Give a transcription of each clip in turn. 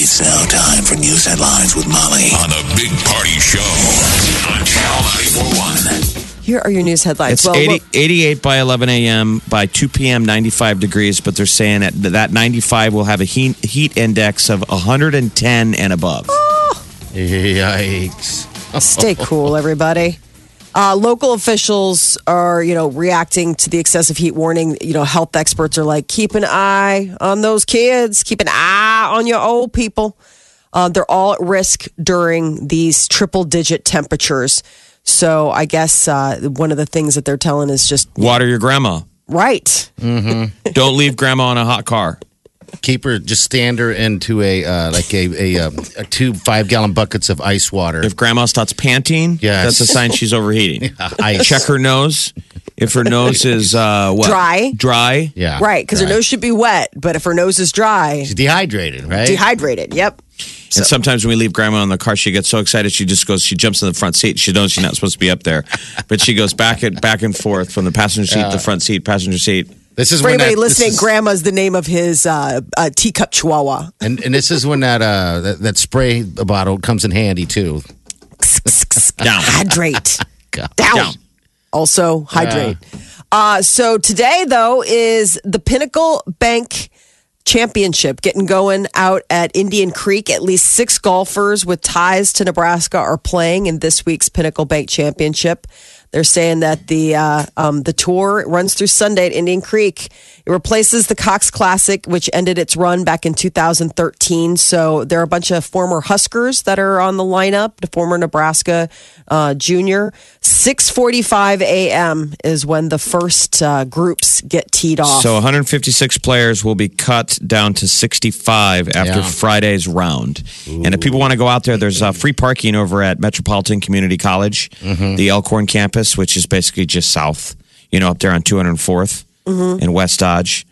It's now time for news headlines with Molly on a big party show on Channel 941. Here are your news headlines. It's Well, 80, look- 88 by 11 a.m. By 2 p.m., 95 degrees. But they're saying that that 95 will have a heat, heat index of 110 and above. Oh. Yikes. Stay cool, everybody. Uh, local officials are, you know, reacting to the excessive heat warning. You know, health experts are like, keep an eye on those kids, keep an eye on your old people. Uh, they're all at risk during these triple digit temperatures. So I guess uh, one of the things that they're telling is just Water your grandma. right. Mm-hmm. Don't leave grandma in a hot car. Keep her, just stand her into a, uh, like a, a, um, a two five gallon buckets of ice water. If grandma starts panting, Yes. that's a sign she's overheating. ice. Check her nose. If her nose is uh, what? Dry. Dry. Yeah. Right. Because her right. nose should be wet. But if her nose is dry, She's dehydrated, right? dehydrated. Yep. And sometimes when we leave grandma in the car, she gets so excited she just goes, she jumps in the front seat. She knows she's not supposed to be up there, but she goes back and back and forth from the passenger seat to the front seat, passenger seat. This is For when anybody that, this listening, is- Grandma's the name of his uh, uh, teacup chihuahua. and, and this is when that, uh, that that spray bottle comes in handy too. Down. Hydrate. Down. Down. Also, hydrate. Uh, so today, though, is the Pinnacle Bank Championship getting going out at Indian Creek. At least six golfers with ties to Nebraska are playing in this week's Pinnacle Bank Championship. They're saying that the uh, um, the tour runs through Sunday at Indian Creek. It replaces the Cox Classic, which ended its run back in 2013. So there are a bunch of former Huskers that are on the lineup. The former Nebraska uh, junior. 6:45 a.m. is when the first uh, groups get teed off. So 156 players will be cut down to 65 after Yeah. Friday's round. And if people want to go out there, there's uh, free parking over at Metropolitan Community College, the Elkhorn campus, which is basically just south, you know, up there on 204th in West Dodge.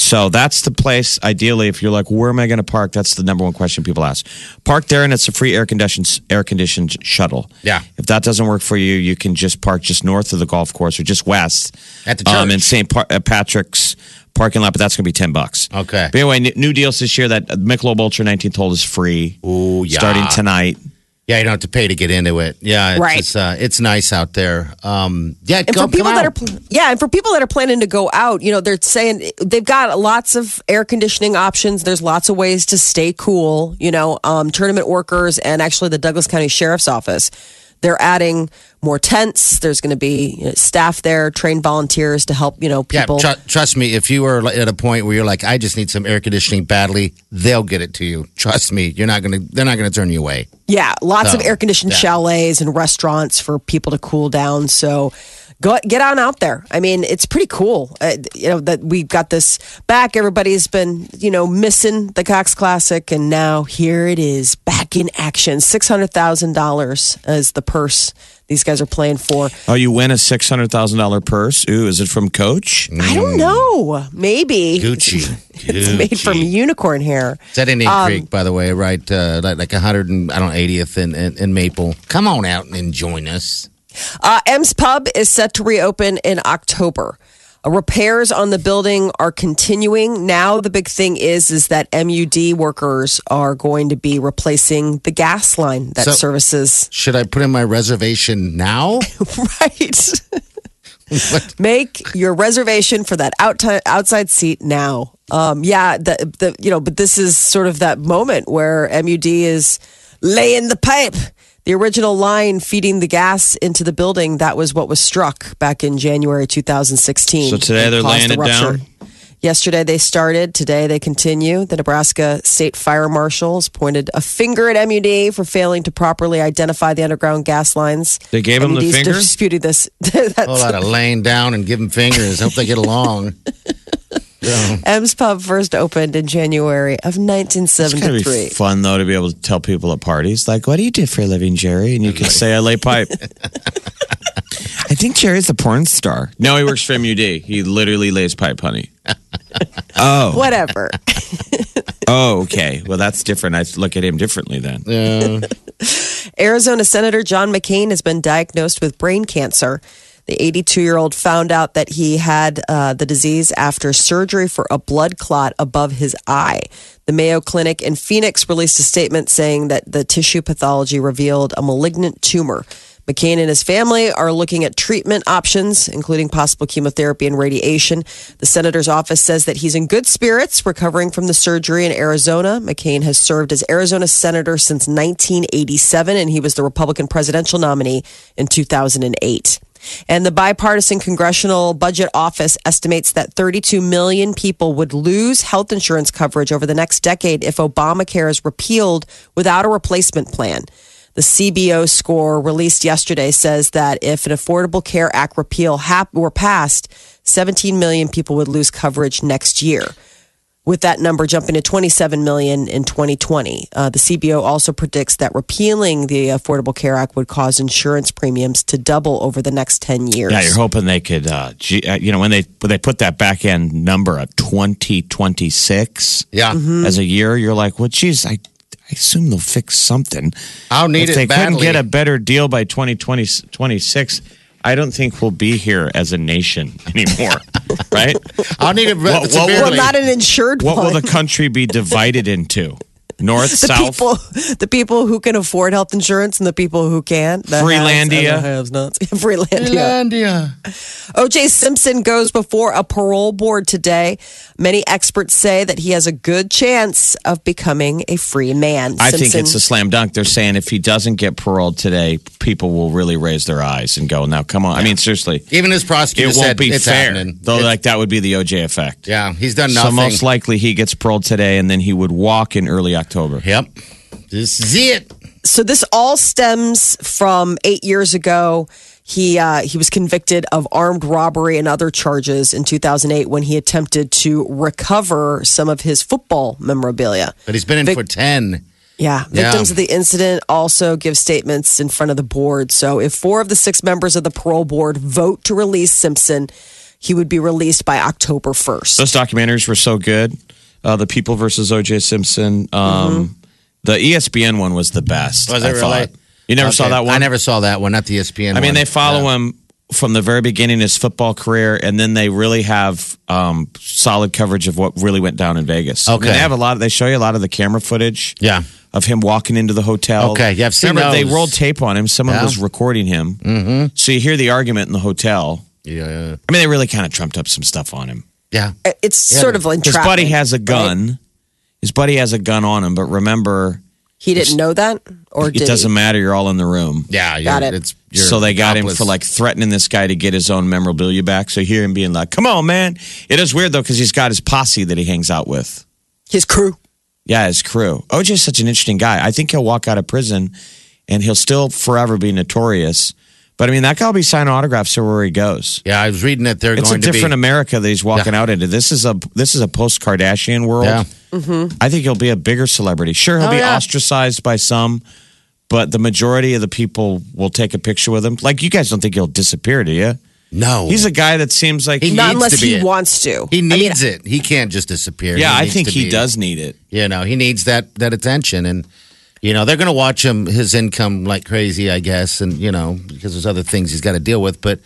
So that's the place, ideally, if you're like, where am I going to park? That's the number one question people ask. Park there, and it's a free air conditioned, air conditioned shuttle. Yeah. If that doesn't work for you, you can just park just north of the golf course or just west At the um, church. in St. Pa- uh, Patrick's parking lot, but that's going to be 10 bucks. Okay. But anyway, n- new deals this year that Michelob Ultra 19th hole is free. Ooh, yeah. Starting tonight. Yeah, you don't have to pay to get into it. Yeah, it's, Right. It's, uh, it's nice out there. Um, yeah, And come, for people that are pl- yeah, and for people that are planning to go out, you know, they're saying they've got lots of air conditioning options. There's lots of ways to stay cool. You know, um, tournament workers and actually the Douglas County Sheriff's Office, they're adding more tents. There's going to be you know, staff there, trained volunteers to help. You know, Yeah, people. tr- trust me. If you are at a point where you're like, I just need some air conditioning badly, they'll get it to you. Trust me. You're not gonna. They're not gonna turn you away. Yeah, lots of air conditioned yeah. chalets and restaurants for people to cool down. So go get on out there. I mean, it's pretty cool. Uh, you know that we've got this back. Everybody's been you know missing the Cox Classic, and now here it is back in action. Six hundred thousand dollars is the purse these guys are playing for. Oh, you win a $600,000 purse? Ooh, is it from Coach? I don't know. Maybe Gucci. It's made from unicorn hair. Is that Indian Um, Creek, by the way? Right, uh, like like 100 and I don't know 80th in, in, in Maple. Come on out and join us. Uh, M's Pub is set to reopen in October. Uh, repairs on the building are continuing. Now the big thing is is that MUD workers are going to be replacing the gas line that So- services. Should I put in my reservation now? Right. Make your reservation for that out outside seat now. Um, yeah, the the you know, but this is sort of that moment where MUD is laying the pipe. The original line feeding the gas into the building that was what was struck back in January 2016. So today they're laying the it rupture. down? Yesterday they started. Today they continue. The Nebraska State Fire Marshals pointed a finger at MUD for failing to properly identify the underground gas lines. They gave 'em the MUD's finger? disputed this. That's A whole lot of laying down and giving fingers. Hope they get along. M's Pub first opened in January of It's gonna be 1973. fun though to be able to tell people at parties, like, "What do you do for a living, Jerry?" And you can say, "I lay pipe." I think Jerry's a porn star. No, he works for MUD. He literally lays pipe, honey. Oh, Whatever. oh, okay. Well, that's different. I look at him differently then. Yeah. Arizona Senator John McCain has been diagnosed with brain cancer. The 82 year old found out that he had uh, the disease after surgery for a blood clot above his eye. The Mayo Clinic in Phoenix released a statement saying that the tissue pathology revealed a malignant tumor. McCain and his family are looking at treatment options, including possible chemotherapy and radiation. The senator's office says that he's in good spirits, recovering from the surgery in Arizona. McCain has served as Arizona senator since 1987, and he was the Republican presidential nominee in 2008. And the bipartisan Congressional Budget Office estimates that 32 million people would lose health insurance coverage over the next decade if Obamacare is repealed without a replacement plan. The CBO score released yesterday says that if an Affordable Care Act repeal hap- were passed, 17 million people would lose coverage next year. With that number jumping to 27 million in 2020. Uh, the CBO also predicts that repealing the Affordable Care Act would cause insurance premiums to double over the next 10 years. Yeah, you're hoping they could, uh, uh, you know, when they when they put that back end number of 2026 Yeah. as a year, you're like, well, geez, I, I assume they'll fix something. I'll need if it they couldn't get a better deal by 2020, 26, I don't think we'll be here as a nation anymore, right? I'll need a, What- what- severely. well, not an insured What one. will the country be divided into? North, the south? people, the people who can afford health insurance and the people who can't. The Freelandia. the have-nots. Freelandia. Finlandia. OJ Simpson goes before a parole board today. Many experts say that he has a good chance of becoming a free man. I think it's a slam dunk. They're saying if he doesn't get paroled today, people will really raise their eyes and go, "Now, come on!" I mean, seriously, Even his prosecutor it won't said be it's fair. happening. Though, It's- like that would be the OJ effect. yeah, he's done nothing. So most likely he gets paroled today, and then he would walk in early October. Yep. This is it. so this all stems from eight years ago. He uh, he was convicted of armed robbery and other charges in 2008 when he attempted to recover some of his football memorabilia. But he's been in Vic- for 10. Yeah. Yeah. Victims of the incident also give statements in front of the board. So if four of the six members of the parole board vote to release Simpson, he would be released by October 1st. Those documentaries were so good. Uh, the People versus OJ Simpson. Um, The E ESPN one was the best. Was I really? thought. You never saw that one? I never saw that one, not the ESPN I mean, one. they follow Yeah. him from the very beginning of his football career, and then they really have um, solid coverage of what really went down in Vegas. I mean, Okay. they have a lot. Of, they show you a lot of the camera footage. Yeah. Of him walking into the hotel. Okay, yeah, I've seen Remember, they rolled tape on him. Someone Yeah. was recording him. Mm-hmm. So you hear the argument in the hotel. Yeah, Yeah. I mean, they really kind of trumped up some stuff on him. Yeah. Uh, it's sort of like His buddy has a gun. His buddy has a gun on him, but remember, He didn't know that? Or it did doesn't he? matter. You're all in the room. Yeah. Got you're- it. It's, you're so they got him for like threatening this guy to get his own memorabilia back. So you hear him being like, "Come on, man!" It is weird though because he's got his posse that he hangs out with. His crew. Yeah, his crew. OJ is such an interesting guy. I think he'll walk out of prison and he'll still forever be notorious. But I mean, that guy will be signing autographs everywhere he goes. Yeah, I was reading that they're It's a going to be. different America that he's walking Yeah. out into. This is a this is a post Kardashian world. Yeah. Mm-hmm. I think he'll be a bigger celebrity. Sure, he'll Oh, be yeah. ostracized by some, but the majority of the people will take a picture with him. Like you guys don't think he'll disappear, do you? No. He's a guy that seems like He Not needs unless to be he it. wants to. He I mean, needs it. He can't just disappear. yeah, I think he be- does need it. You know, he needs that that attention, and you know they're going to watch him his income like crazy, I guess, and you know because there's other things he's got to deal with. But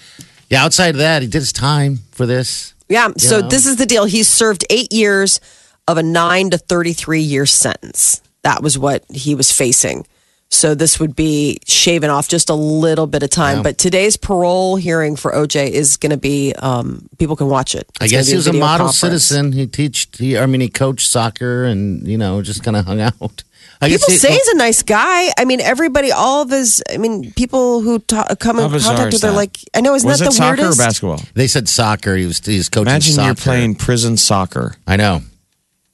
yeah, outside of that, he did his time for this. Yeah. So know? this is the deal. He's served eight years of a nine to 33 year sentence. That was what he was facing. So this would be shaving off just a little bit of time. Yeah. But today's parole hearing for OJ is going to be, um, people can watch it. I guess he was a model conference. citizen. He teached. He, I mean, he coached soccer, and you know, just kind of hung out. I People he- say he's a nice guy. I mean, everybody, all of his, I mean, people who ta- come in How bizarre contact is with, they're that? like, I know, isn't Was that it the soccer weirdest? or basketball? they said soccer. He was. He's coaching Imagine soccer. you're playing prison soccer I know.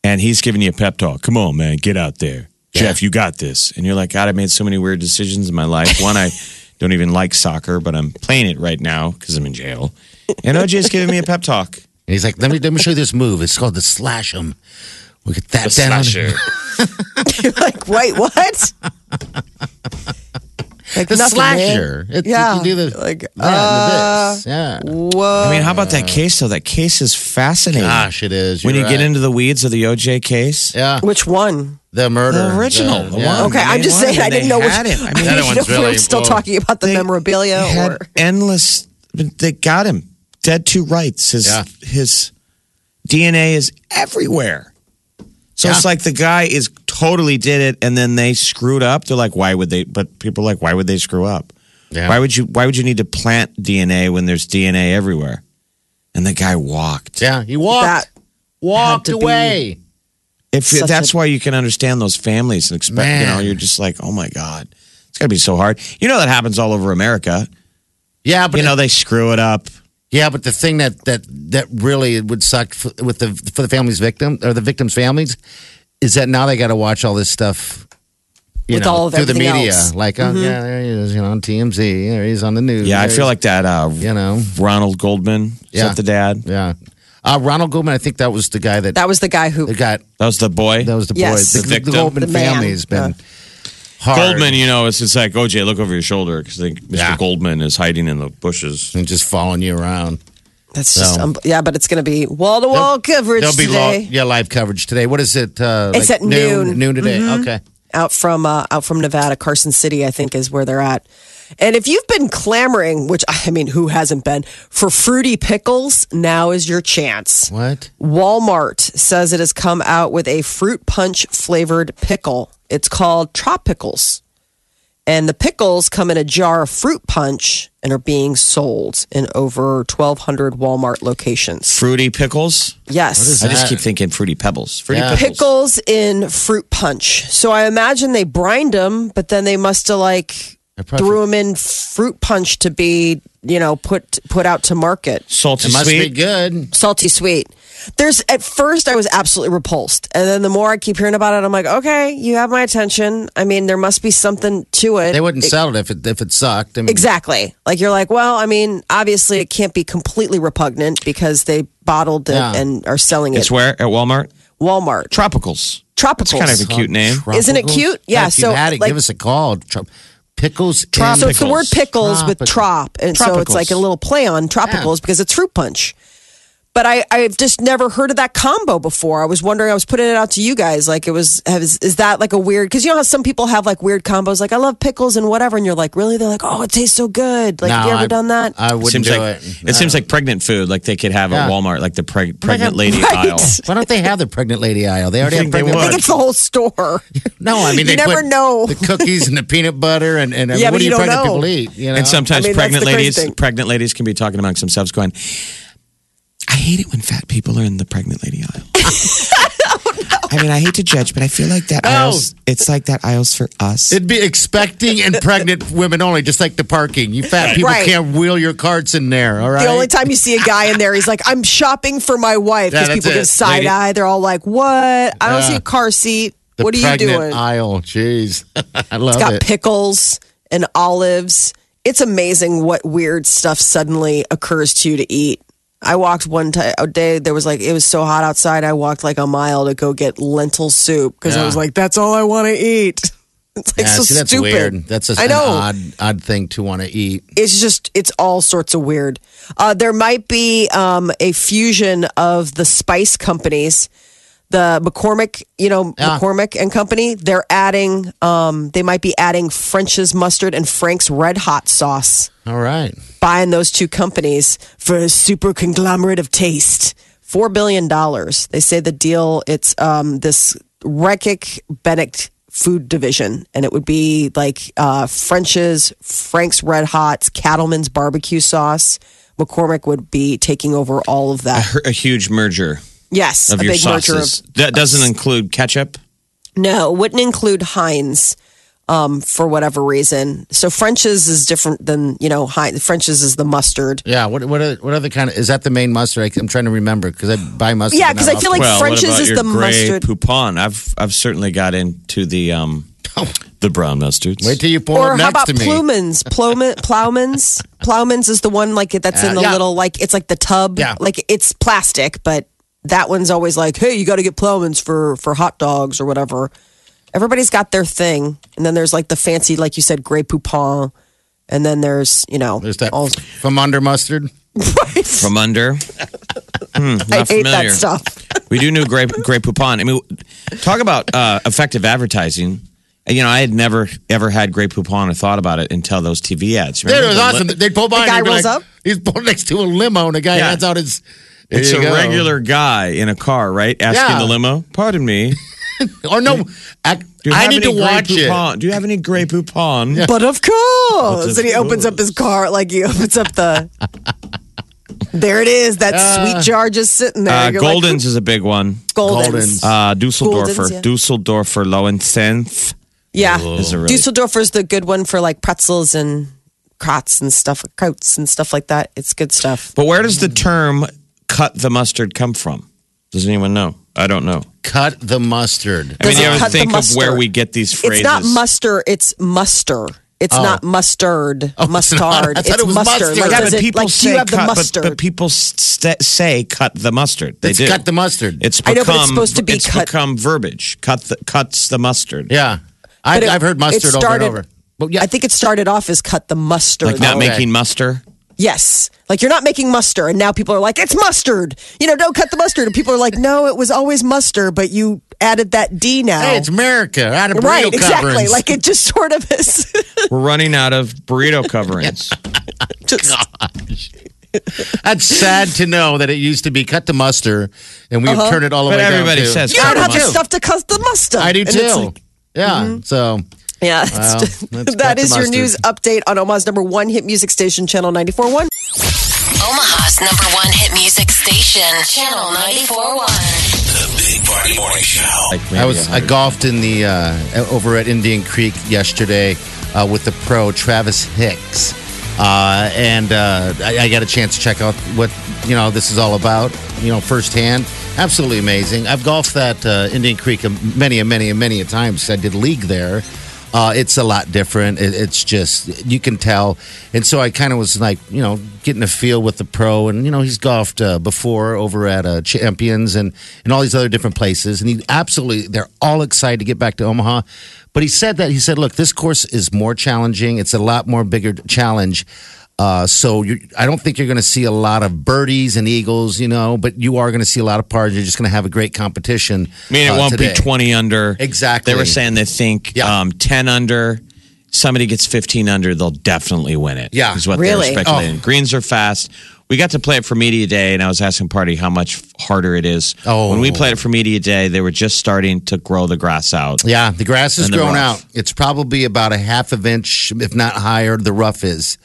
and he's giving you a pep talk. Come on, man, get out there. Yeah. Jeff, you got this. And you're like, God, I made so many weird decisions in my life. One, I don't even like soccer, but I'm playing it right now because I'm in jail. And OJ's giving me a pep talk. And he's like, let me let me show you this move. It's called the slash 'em. We get that The down. slasher. You're like, wait, what? like The nothing, slasher. man. It- you yeah. can do the- like, Yeah, uh, the this. Yeah. whoa. I mean, how about that case though? That case is fascinating. Gosh, it is. when you You're get into the weeds of the OJ case, yeah, Which one? the murder, the original, the yeah. one. Okay, I'm just one, saying I didn't know which. had it. I mean, The I one's didn't know if we really- were still whoa. talking about the They memorabilia. had Or, endless. They got him dead to rights. His Yeah. his DNA is everywhere. So it's like the guy is totally did it, and then they screwed up. They're like, why would they? But people are like, why would they screw up? Yeah. Why would you? Why would you need to plant DNA when there's DNA everywhere? And the guy walked. Yeah, he walked, That walked had to be- away. If that's a- why you can understand those families and expect, you know, you're just like, oh my god, it's got to be so hard. You know that happens all over America. Yeah, but you know they screw it up. Yeah, but the thing that that that really would suck for, with the for the family's victim or the victims' families is that now they got to watch all this stuff. You With know, all of through the media, else. like, oh yeah, there he is, you know, on TMZ, there he is on the news. Yeah, I feel like that. Uh, you know, Ronald Goldman. Is Yeah. that the dad? yeah. Uh, Ronald Goldman, I think that was the guy that that was the guy who. got That was the boy. that was the Yes. boy. The The, the. Goldman The family has been Yeah. Hard. Goldman, you know, it's, it's like OJ, look over your shoulder because Mr. Yeah. Goldman is hiding in the bushes. and just following you around. That's just um, yeah, but it's going to be wall to wall coverage There'll be lo- today. yeah live coverage today. What is it? Uh, It's like at noon. Noon today. Mhm. Okay. out from uh, out from Nevada, Carson City, I think is where they're at. And if you've been clamoring, which I mean, who hasn't been for fruity pickles? Now is your chance. What? Walmart says it has come out with a fruit punch flavored pickle. It's called Tropicals. And the pickles come in a jar of fruit punch and are being sold in over 1,200 Walmart locations. Fruity pickles. Yes. is I just keep thinking fruity pebbles. Fruity Yeah. pickles. pickles in fruit punch. So I imagine they brined them, but then they must have like They probably- threw them in fruit punch to be, you know, put put out to market. Salty It must sweet. be good. Salty sweet. There's at first I was absolutely repulsed, and then the more I keep hearing about it, I'm like, okay, you have my attention. I mean, there must be something to it. They wouldn't It- sell it if it if it sucked. I mean, Exactly. Like you're like, well, I mean, obviously it can't be completely repugnant because they bottled it Yeah. and are selling it. It's where at Walmart. Walmart. Tropicals. Tropicals. It's kind of a cute name. Isn't it cute? Yeah, If so, you had it, like- give us a call. Tro- Pickles. Trop- So it's the word Pickles. pickles with trop, and so it's like a little play on tropicals because it's fruit punch. But I, I've just never heard of that combo before. I was wondering. I was putting it out to you guys. Like it was. Has, is that like a weird? Because you know how some people have like weird combos. Like I love pickles and whatever, and you're like, really? They're like, oh, it tastes so good. Like, have you ever I- done that? I wouldn't seems do like it. seems like pregnant food, like they could have Yeah. at Walmart, like the preg- pregnant have- lady Right. aisle. Why don't they have the pregnant lady aisle? They already have think they pregnant. I would? think it's the whole store. No, I mean You they never put know. the cookies and the peanut butter and, and Yeah, what do you you pregnant know. people eat? You know, And sometimes I mean, pregnant ladies, pregnant ladies can be talking amongst themselves, going, "I hate it when fat people are in the pregnant lady aisle." Oh, I mean, I hate to judge, but I feel like that Oh. aisle's. It's like that aisle's for us. It'd be expecting and pregnant women only, just like the parking. You fat people Right. can't wheel your carts in there. All right. The only time you see a guy in there, he's like, "I'm shopping for my wife." Because that's people it. give side Lady- eye. They're all like, "What? I don't Yeah. see a car seat. what are you pregnant doing?" aisle. Jeez, I love It's got it. pickles and olives. It's amazing what weird stuff suddenly occurs to you to eat. I walked one ti- a day. There was like it was so hot outside. I walked like a mile to go get lentil soup because I Yeah. was like, "That's all I want to eat." It's like yeah, so see, that's stupid. weird. That's a, I an know. odd, odd thing to want to eat. it's just it's all sorts of weird. Uh, there might be um, a fusion of the spice companies, the McCormick, you know, Yeah. McCormick and Company. They're adding, um, they might be adding French's mustard and Frank's Red Hot sauce. All right. Buying those two companies for a super conglomerate of taste. Four billion dollars. They say the deal. It's um, this Reckitt Bennett food division, and it would be like uh, French's, Frank's Red Hots, Cattleman's barbecue sauce. McCormick would be taking over all of that. a huge merger Yes, of a your big merger sauces. of that doesn't include ketchup. No, it wouldn't include Heinz um, for whatever reason. So French's is different than you know Heinz. French's is the mustard. Yeah. What what are, what other kind of is that the main mustard? I, am trying to remember because I buy mustard. Yeah, because I feel like well, French's is the mustard. Poupon. I've I've certainly got into the um, The brown mustards. Wait till you pull Or up how next about to me. Plumans? Plowman, Plowmans? Plowmans is the one like that's in Uh, the yeah. little like it's like the tub. Yeah. Like it's plastic, but that one's always like, hey, you got to get Plowmans for for hot dogs or whatever. Everybody's got their thing, and then there's like the fancy, like you said, Grey Poupon, and then there's you know There's that all. from under mustard. From under. Hmm, not I hate familiar. that stuff. We do new Grey, Grey Poupon. I mean, talk about uh, effective advertising. You know, I had never ever had Grey Poupon or thought about it until those TV ads. Dude, it was the awesome. li- They'd pull by The and guy they'd rolls like, up? He's pulled next to a limo and the guy Yeah. hands out his. It's a go. regular guy in a car, right? Asking Yeah. the limo, "Pardon me, Or no, I, do you I need to Grey watch it. Poupon? Do you have any Grey Poupon?" But of course, of and he opens up his car like he opens up the. There it is. That sweet jar just sitting there. Uh, You're like, Goldens is a big one. Goldens. Goldens. Uh, Dusseldorfer, Goldens, yeah. Dusseldorfer Lowensenf. Yeah. Is a really- Dusseldorfer's the good one for like pretzels and krots and stuff, coats and stuff like that. It's good stuff. But where does the term "cut the mustard" come from? Does anyone know? I don't know. Cut the mustard. I mean, Does you it ever cut the think of where we get these phrases? It's not muster, it's muster. It's Oh. not mustard, Oh, mustard. not. I thought it's it was mustard. mustard. Like, yeah, does but it- people like, say do you have the cut, but- mustard? But, people st- say cut the mustard. They It's do. cut the mustard. It's I become, know, but it's supposed to be it's cut- become verbiage. Cut the cuts the mustard. yeah. I, But it- I've heard mustard it over started- and over. But yeah, I think it started off as cut the mustard. Like not Okay. making muster. Yes. Like you're not making mustard. And now people are like, it's mustard. You know, don't cut the mustard. And people are like, no, it was always mustard, but you added that D now. hey, it's America. Out of burrito right, exactly. coverings. Like it just sort of is. We're running out of burrito coverings. just, That's sad to know that it used to be cut the mustard, and we've Uh-huh. turned it all the But way down everybody says you don't have the the stuff to cut the mustard. I do And too. like- yeah. So yeah. it's Well, just- let's that cut the is your mustard. news update on Omaha's number one hit music station, Channel 94.1. Omaha's number one hit music station, Channel 94.1. The Big Party Morning Show. Like I was I golfed in the uh, over at Indian Creek yesterday uh, with the pro Travis Hicks, uh, and uh, I, I got a chance to check out what you know this is all about. You know, firsthand, absolutely amazing. I've golfed that uh, Indian Creek a- many and many and many a times. I did league there. Uh, it's a lot different. It, it's just you can tell, and so I kind of was like, you know, getting a feel with the pro, and you know, he's golfed uh, before over at uh, Champions and and all these other different places, and he absolutely they're all excited to get back to Omaha. But he said that he said, look, this course is more challenging. It's a lot more bigger challenge. Uh, so you I don't think you're going to see a lot of birdies and eagles, you know, but you are going to see a lot of pars. You're just going to have a great competition. I mean, it uh, won't today. be 20 under. Exactly. They were saying they think Yeah. um, 10 under. Somebody gets 15 under, they'll definitely win it. Yeah. Is what Really? they were speculating. Oh. Greens are fast. We got to play it for Media Day, and I was asking Party how much harder it is. Oh. When we played it for Media Day, they were just starting to grow the grass out. Yeah, the grass is And the grown out. It's probably about a half of inch, if not higher. The rough is.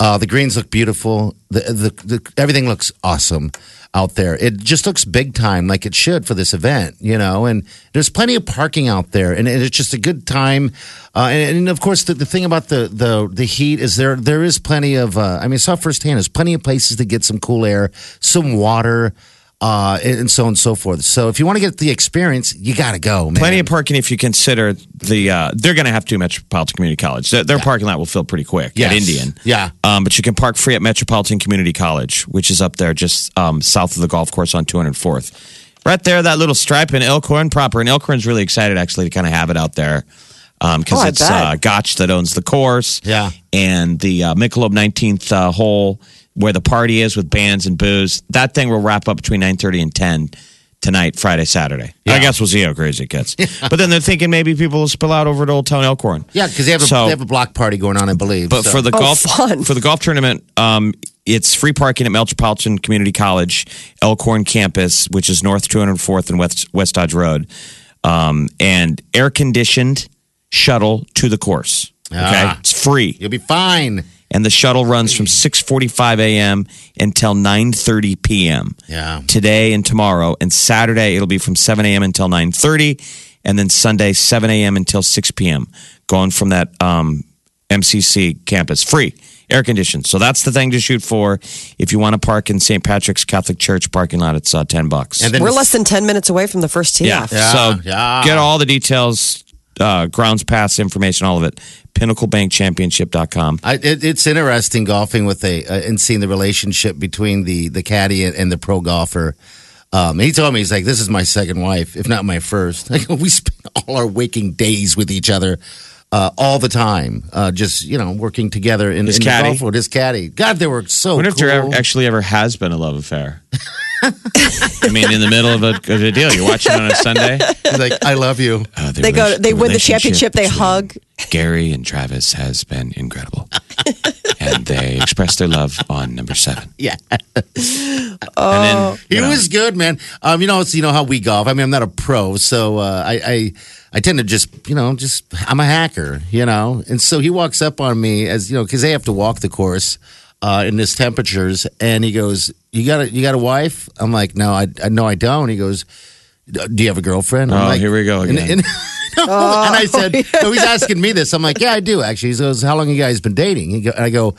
Uh, the greens look beautiful. The, the the everything looks awesome out there. It just looks big time, like it should for this event, you know. And there's plenty of parking out there, and it's just a good time. Uh, and, and of course, the, the thing about the, the the heat is there there is plenty of. Uh, I mean, I saw firsthand. There's plenty of places to get some cool air, some water. Uh, and so on and so forth. So if you want to get the experience, you got to go, man. Plenty of parking if you consider the. Uh, they're going to have to Metropolitan Community College. Their, their parking lot will fill pretty quick Yes. at Indian. Yeah. Um, but you can park free at Metropolitan Community College, which is up there just um, south of the golf course on 204th. Right there, that little stripe in Elkhorn proper. And Elkhorn's really excited actually to kind of have it out there because Oh, it's uh, Gotch that owns the course. Yeah. And the uh, Michelob 19th uh, hole where the party is with bands and booze. That thing will wrap up between 9.30 and 10 tonight, Friday, Saturday. Yeah. I guess we'll see how crazy it gets. But then they're thinking maybe people will spill out over to Old Town Elkhorn. Yeah, because they have a So- they have a block party going on, I believe. But so. for the Oh, golf fun. for the golf tournament, um, it's free parking at Metropolitan Community College, Elkhorn campus, which is North 204th and West West Dodge Road, um, and air conditioned shuttle to the course. Okay, Ah. it's free, you'll be fine. And the shuttle runs from 6:45 a.m. until 9:30 p.m. Yeah. today and tomorrow, and Saturday it'll be from 7 a.m. until 9:30, and then Sunday 7 a.m. until 6 p.m. Going from that um, MCC campus, free, air conditioned. So that's the thing to shoot for. If you want to park in St. Patrick's Catholic Church parking lot, it's uh, 10 bucks. And then We're less than 10 minutes away from the first tee yeah. off. Yeah, so yeah. get all the details uh, grounds pass information, all of it. PinnacleBankChampionship.com. I, it, it's interesting golfing with a uh, and seeing the relationship between the the caddy and, and the pro golfer. Um, and he told me he's like, "This is my second wife, if not my first. Like, we spend all our waking days with each other, uh, all the time, uh, just you know, working together in, His in caddy? the golf with his caddy. God, they were so I wonder if there ever, actually ever has been a love affair. I mean, in the middle of a, of a deal, you're watching on a Sunday. He's like, "I love you." Uh, the They go. rela- They win the championship. They hug. Gary and Travis has been incredible, and they express their love on number seven. Yeah. And then, He know, was good, man. Um, you know, it's, you know how we golf. I mean, I'm not a pro, so uh, I, I I tend to just you know just I'm a hacker, you know. And so he walks up on me as you know because they have to walk the course uh, in this temperatures, and he goes, "You got a you got a wife?" I'm like, "No, I, I no, I don't." He goes. Do you have a girlfriend? I'm Oh, like, here we go and- again. And, no, and I said, no, he's asking me this. I'm like, yeah, I do actually. He goes, how long you guys been dating? He go, and I go,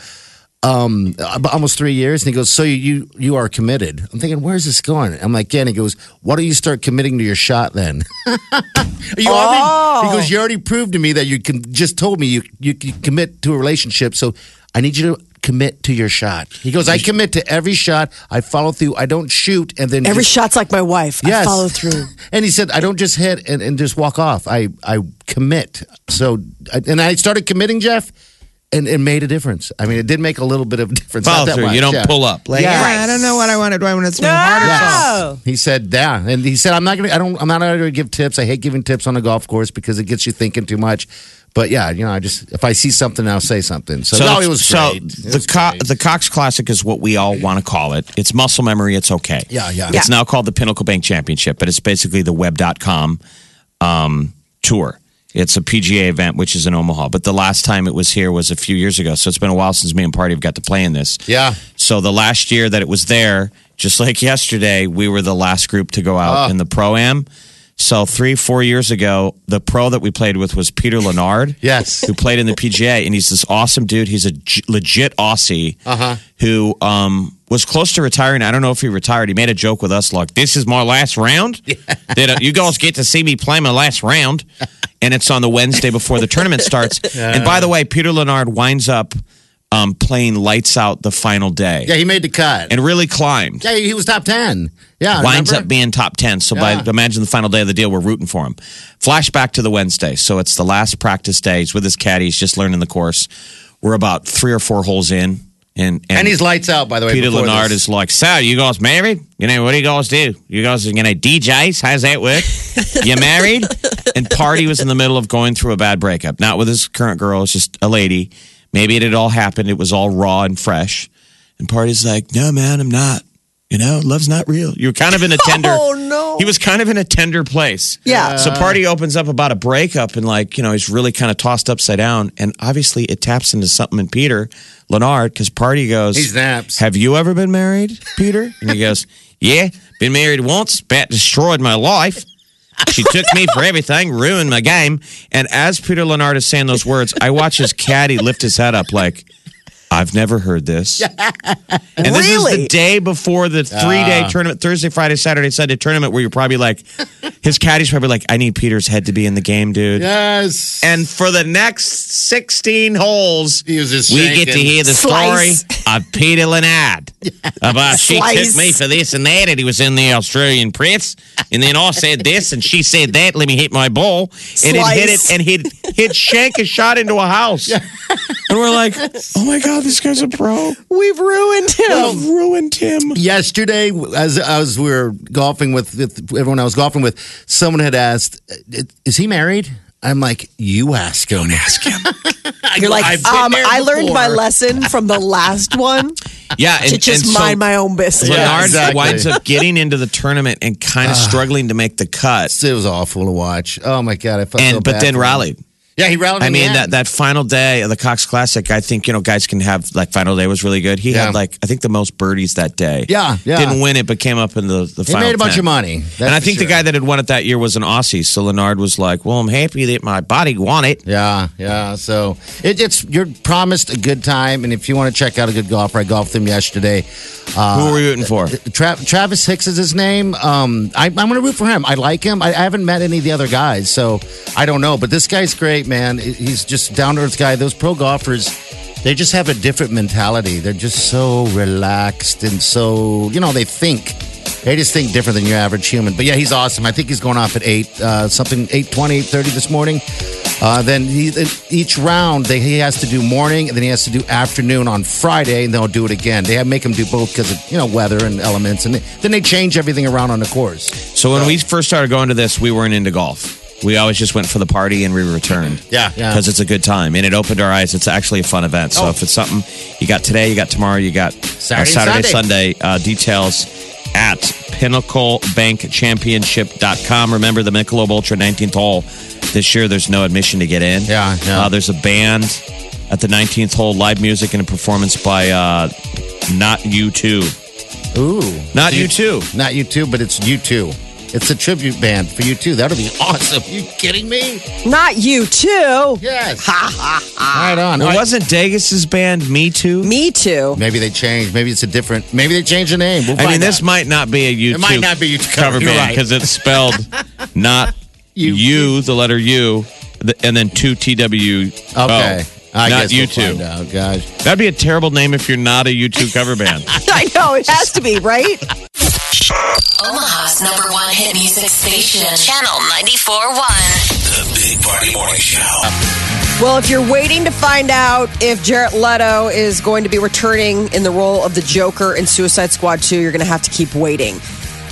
um, almost three years. And he goes, so you, you you are committed. I'm thinking, where's this going? I'm like, yeah. And he goes, why don't you start committing to your shot then? you already, he goes, you already proved to me that you can. Just told me you you can commit to a relationship. So I need you to commit to your shot. He goes, I commit to every shot. I follow through. I don't shoot and then Every just- shot's like my wife. I follow through. And he said, I don't just hit and, and just walk off. I, I commit. So, and I started committing, Jeff, and it made a difference. I mean, it did make a little bit of a difference. follow that through. much, You don't yeah. pull up. Like, Yeah. yeah, I don't know what I want to do. I want to swing hard or. No. He said, yeah. And he said, I'm not going to, I don't, I'm not going to give tips. I hate giving tips on a golf course because it gets you thinking too much. But yeah, you know, I just, if I see something, I'll say something. So, no, it was so great. The was Co- the Cox Classic is what we all want to call it. It's muscle memory. It's okay. Yeah, yeah. It's now called the Pinnacle Bank Championship, but it's basically the Web.com um, tour. It's a PGA event, which is in Omaha. But the last time it was here was a few years ago. So it's been a while since me and Party have got to play in this. Yeah. So the last year that it was there, just like yesterday, we were the last group to go out Ah. in the pro am. So three, four years ago, the pro that we played with was Peter Lonard. Yes. Who played in the PGA, and he's this awesome dude. He's a legit Aussie Uh-huh. who um, was close to retiring. I don't know if he retired. He made a joke with us, like, "This is my last round. Did uh, you guys get to see me play my last round?" And it's on the Wednesday before the tournament starts. And by the way, Peter Lonard winds up um, playing lights out the final day yeah, he made the cut. and really climbed. yeah, he was top 10. Yeah. Winds remember? up being top 10. So Yeah. by imagine the final day of the deal, we're rooting for him. Flashback to the Wednesday. So it's the last practice day. He's with his caddy. He's just learning the course. We're about three or four holes in. And, and, And he's lights out, by the way. Peter before Lonard this. is like, so you guys married? You know, what do you guys do? You guys are, going to DJs? How's that work? you married? And Party was in the middle of going through a bad breakup. Not with his current girl. It's just a lady. Maybe it had all happened. It was all raw and fresh. And Party's like, no, man, I'm not. You know, love's not real. You're kind of in a oh, tender. Oh, no. He was kind of in a tender place. Yeah. So Party opens up about a breakup and like, you know, he's really kind of tossed upside down. And obviously it taps into something in Peter Lonard because Party goes, He snaps. Have you ever been married, Peter? And he goes, Yeah, been married once. Bat destroyed my life. She took me for everything, ruined my game. And as Peter Lonard is saying those words, I watch his caddy lift his head up like, I've never heard this. And this is Really? the day before the three day ah. tournament, Thursday, Friday, Saturday, Sunday tournament, where you're probably like, his caddy's probably like, I need Peter's head to be in the game, dude. Yes. And for the next 16 holes, He was just we get to shaking. hear the Slice. story of Peter Lonard about she Slice. took me for this and that, and he was in the Australian press, and then I said this, and she said that. Let me hit my ball, and it hit it, Slice. and he'd he'd shank a shot into a house, and we're like, oh my god, this guy's a pro. We've ruined him. We've ruined him. yesterday as as we were golfing with, with everyone I was golfing with, someone had asked, "Is he married?" I'm like, "You ask him." Don't ask him. You're like, I've um, I learned my lesson from the last one Yeah, and, to just and so mind my own business. Yeah, exactly. winds up getting into the tournament and kind of struggling to make the cut, It was awful to watch. Oh my god, I felt so but bad then for him. rallied. Yeah, he rallied. I mean that that final day of the Cox Classic, I think you know guys can have like final day was really good. He Yeah. had like I think the most birdies that day. Yeah, yeah. Didn't win it, but came up in the the final. He final. made a bunch 10. of money. That's and I for think the guy that had won it that year was an Aussie. So Lonard was like, "Well, I'm happy that my body won it." Yeah, yeah. So it, it's you're promised a good time, and if you want to check out a good golfer, I golfed him yesterday. Uh, Who were you rooting for? Tra- Travis Hicks is his name. Um, I, I'm going to root for him. I like him. I, I haven't met any of the other guys, so I don't know. But this guy's great, man. He's just down to earth guy. Those pro golfers, they just have a different mentality. They're just so relaxed and so you know they think. They just think different than your average human. But yeah, he's awesome. I think he's going off at eight uh, something eight twenty, eight thirty this morning. Uh, then he, each round they, he has to do morning and then he has to do afternoon on Friday and they'll do it again. They have, make him do both because of you know weather and elements and they, then they change everything around on the course. So when we first started going to this, we weren't into golf. We always just went for the party and we returned. Yeah, yeah. Because it's a good time and it opened our eyes. It's actually a fun event. So Oh. if it's something you got today, you got tomorrow, you got uh, Saturday, Saturday Sunday. Uh, details at pinnaclebankchampionship.com. Remember the Michelob Ultra 19th hole. This year, there's no admission to get in. Yeah, yeah. Uh, there's a band at the 19th hole, live music and a performance by uh, Not U2. Ooh, Not U2. not you too, but it's you too. It's a tribute band for you too. That'll be awesome. you kidding me? Not you too. Yes. right on. It All right. wasn't Dagis's band, Me Too? Me too. Maybe they changed. Maybe it's a different. Maybe they changed the name. We'll I mean, find this out. might not be a YouTube It might not be a YouTube cover cover, you're band right. because it's spelled not You- you, the letter U, and then two T W. Okay. I not guess we'll YouTube. find out, guys. That'd be a terrible name if you're not a YouTube cover band. I know it has to be right. Omaha's number one hit music station, Channel 94.1. The Big Party Morning Show. Well, if you're waiting to find out if Jared Leto is going to be returning in the role of the Joker in Suicide Squad 2, you're going to have to keep waiting.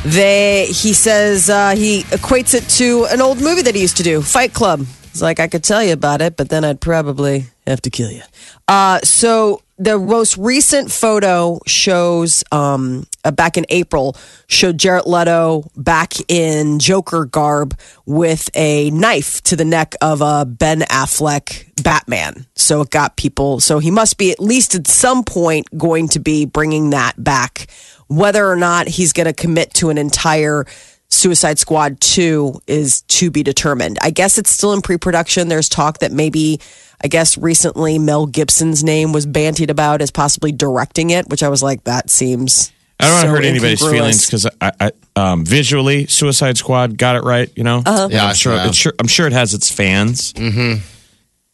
They, he says uh, he equates it to an old movie that he used to do, Fight Club. He's like, I could tell you about it, but then I'd probably have to kill you. Uh, so the most recent photo shows um, uh, back in April showed Jared Leto back in Joker garb with a knife to the neck of a Ben Affleck Batman. So it got people. So he must be at least at some point going to be bringing that back. Whether or not he's going to commit to an entire Suicide Squad 2 is to be determined. I guess it's still in pre production. There's talk that maybe, I guess recently Mel Gibson's name was bantied about as possibly directing it, which I was like, that seems. I don't want to hurt anybody's feelings because I, I um, visually, Suicide Squad got it right. You know, Uh-huh. Yeah, I'm sure. yeah. It's sure. I'm sure it has its fans. Mm-hmm.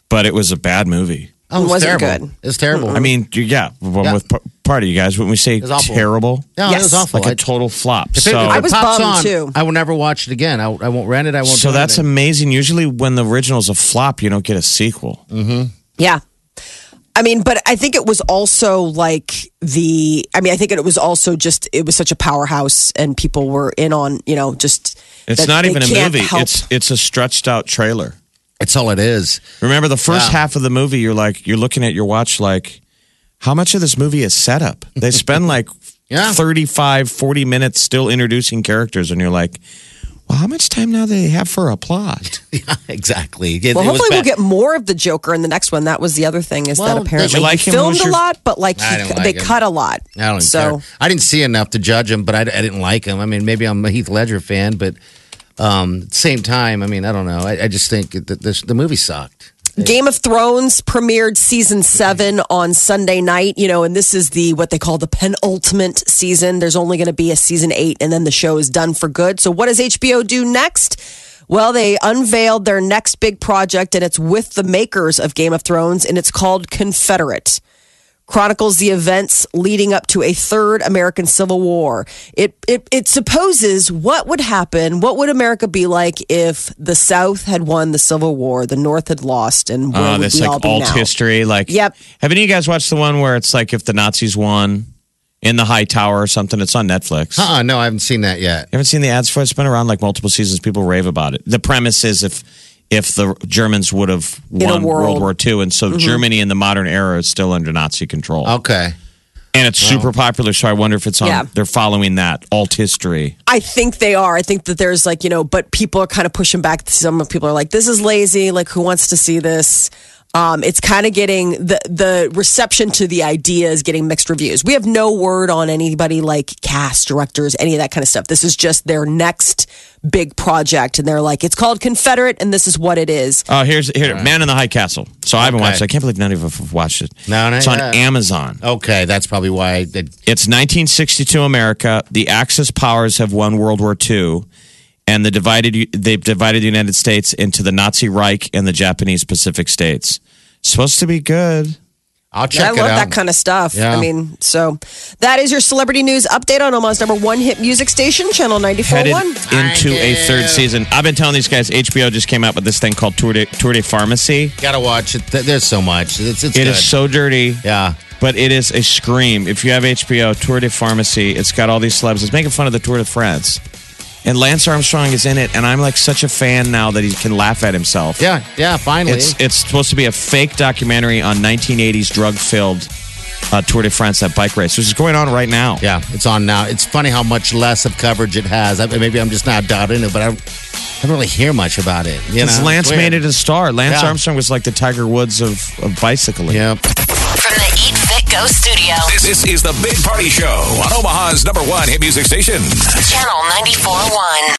But it was a bad movie. Oh, it's wasn't terrible. good. It's terrible. I mean, you- yeah, well, Yeah. with p- party, you guys. When we say was awful. terrible, no, Yes. it was awful. like a I- total flop. if it- So, if I was pops bummed, on, too. I will never watch it again. I, I won't rent it. I won't. so do that's anything. amazing. Usually, when the original's a flop, you don't get a sequel. Mm-hmm. Yeah. I mean, but I think it was also like the, I mean, I think it was also just, it was such a powerhouse and people were in on, you know, just. It's that not they even a can't movie. help- It's it's a stretched out trailer. It's all it is. Remember the first Yeah. half of the movie, you're like, you're looking at your watch like, how much of this movie is setup? They spend like Yeah. 35, 40 minutes still introducing characters, and you're like, well, how much time now do they have for a plot? Yeah, exactly. It- Well, it was hopefully we'll get more of the Joker in the next one. That was the other thing is Well, that apparently like he filmed was a lot, but like he, like they him. cut a lot. I don't so care. I didn't see enough to judge him, but I, I didn't like him. I mean, maybe I'm a Heath Ledger fan, but um, same time, I mean, I don't know. I, I just think that this, the movie sucked. Game of Thrones premiered season seven on Sunday night, you know, and this is the what they call the penultimate season. There's only going to be a season eight, and then the show is done for good. So, what does HBO do next? Well, they unveiled their next big project, and it's with the makers of Game of Thrones, and it's called Confederate. Chronicles the events leading up to a third American Civil War. It, it it supposes what would happen, what would America be like if the South had won the Civil War, the North had lost, and where Uh, would this we all like be alt now? history. Like, Yep. Have any of you guys watched the one where it's like if the Nazis won in the High Tower or something? It's on Netflix. Uh-uh, no, I haven't seen that yet. You haven't seen the ads for it? It's been around like multiple seasons. People rave about it. The premise is if if the Germans would have won world- World War II, and so mm-hmm. Germany in the modern era is still under Nazi control. Okay. and it's super popular. So I wonder if it's on. Yeah. They're following that alt history. I think they are. I think that there's like, you know, but people are kind of pushing back. Some people are like, this is lazy. Like, who wants to see this? Um, it's kind of getting the the reception to the idea is getting mixed reviews. We have no word on anybody like cast directors, any of that kind of stuff. This is just their next big project, and they're like, it's called Confederate, and this is what it is. Oh, here's here, Man in the High Castle. So I haven't Okay. watched. it. I can't believe none of you have watched it. No, not it's on yet. Amazon. Okay, that's probably why. I did. It's 1962 America. The Axis powers have won World War II, and the divided they've divided the United States into the Nazi Reich and the Japanese Pacific states. Supposed to be good. I'll check I it love out. that kind of stuff. Yeah. I mean, so that is your celebrity news update on Omaha's number one hit music station, Channel Headed 94.1. into a third season. I've been telling these guys HBO just came out with this thing called Tour de, Tour de Pharmacy. Gotta watch it. There's so much. It's it's It good. is so dirty. yeah. But it is a scream. If you have HBO, Tour de Pharmacy, it's got all these celebs. It's making fun of the Tour de France. And Lance Armstrong is in it, and I'm like such a fan now that he can laugh at himself. Yeah, yeah. Finally, It's it's supposed to be a fake documentary on 1980s drug-filled uh, Tour de France, that bike race, which is going on right now. yeah. It's on now. It's funny how much less of coverage it has. I, maybe I'm just not dialed into it, but I, I don't really hear much about it. You Because know, Lance made it a star. Lance Yeah. Armstrong was like the Tiger Woods of, of bicycling. Yeah. From the Eat Fit Go studio. This, this is the Big Party Show on Omaha's number one hit music station. Channel 94.1.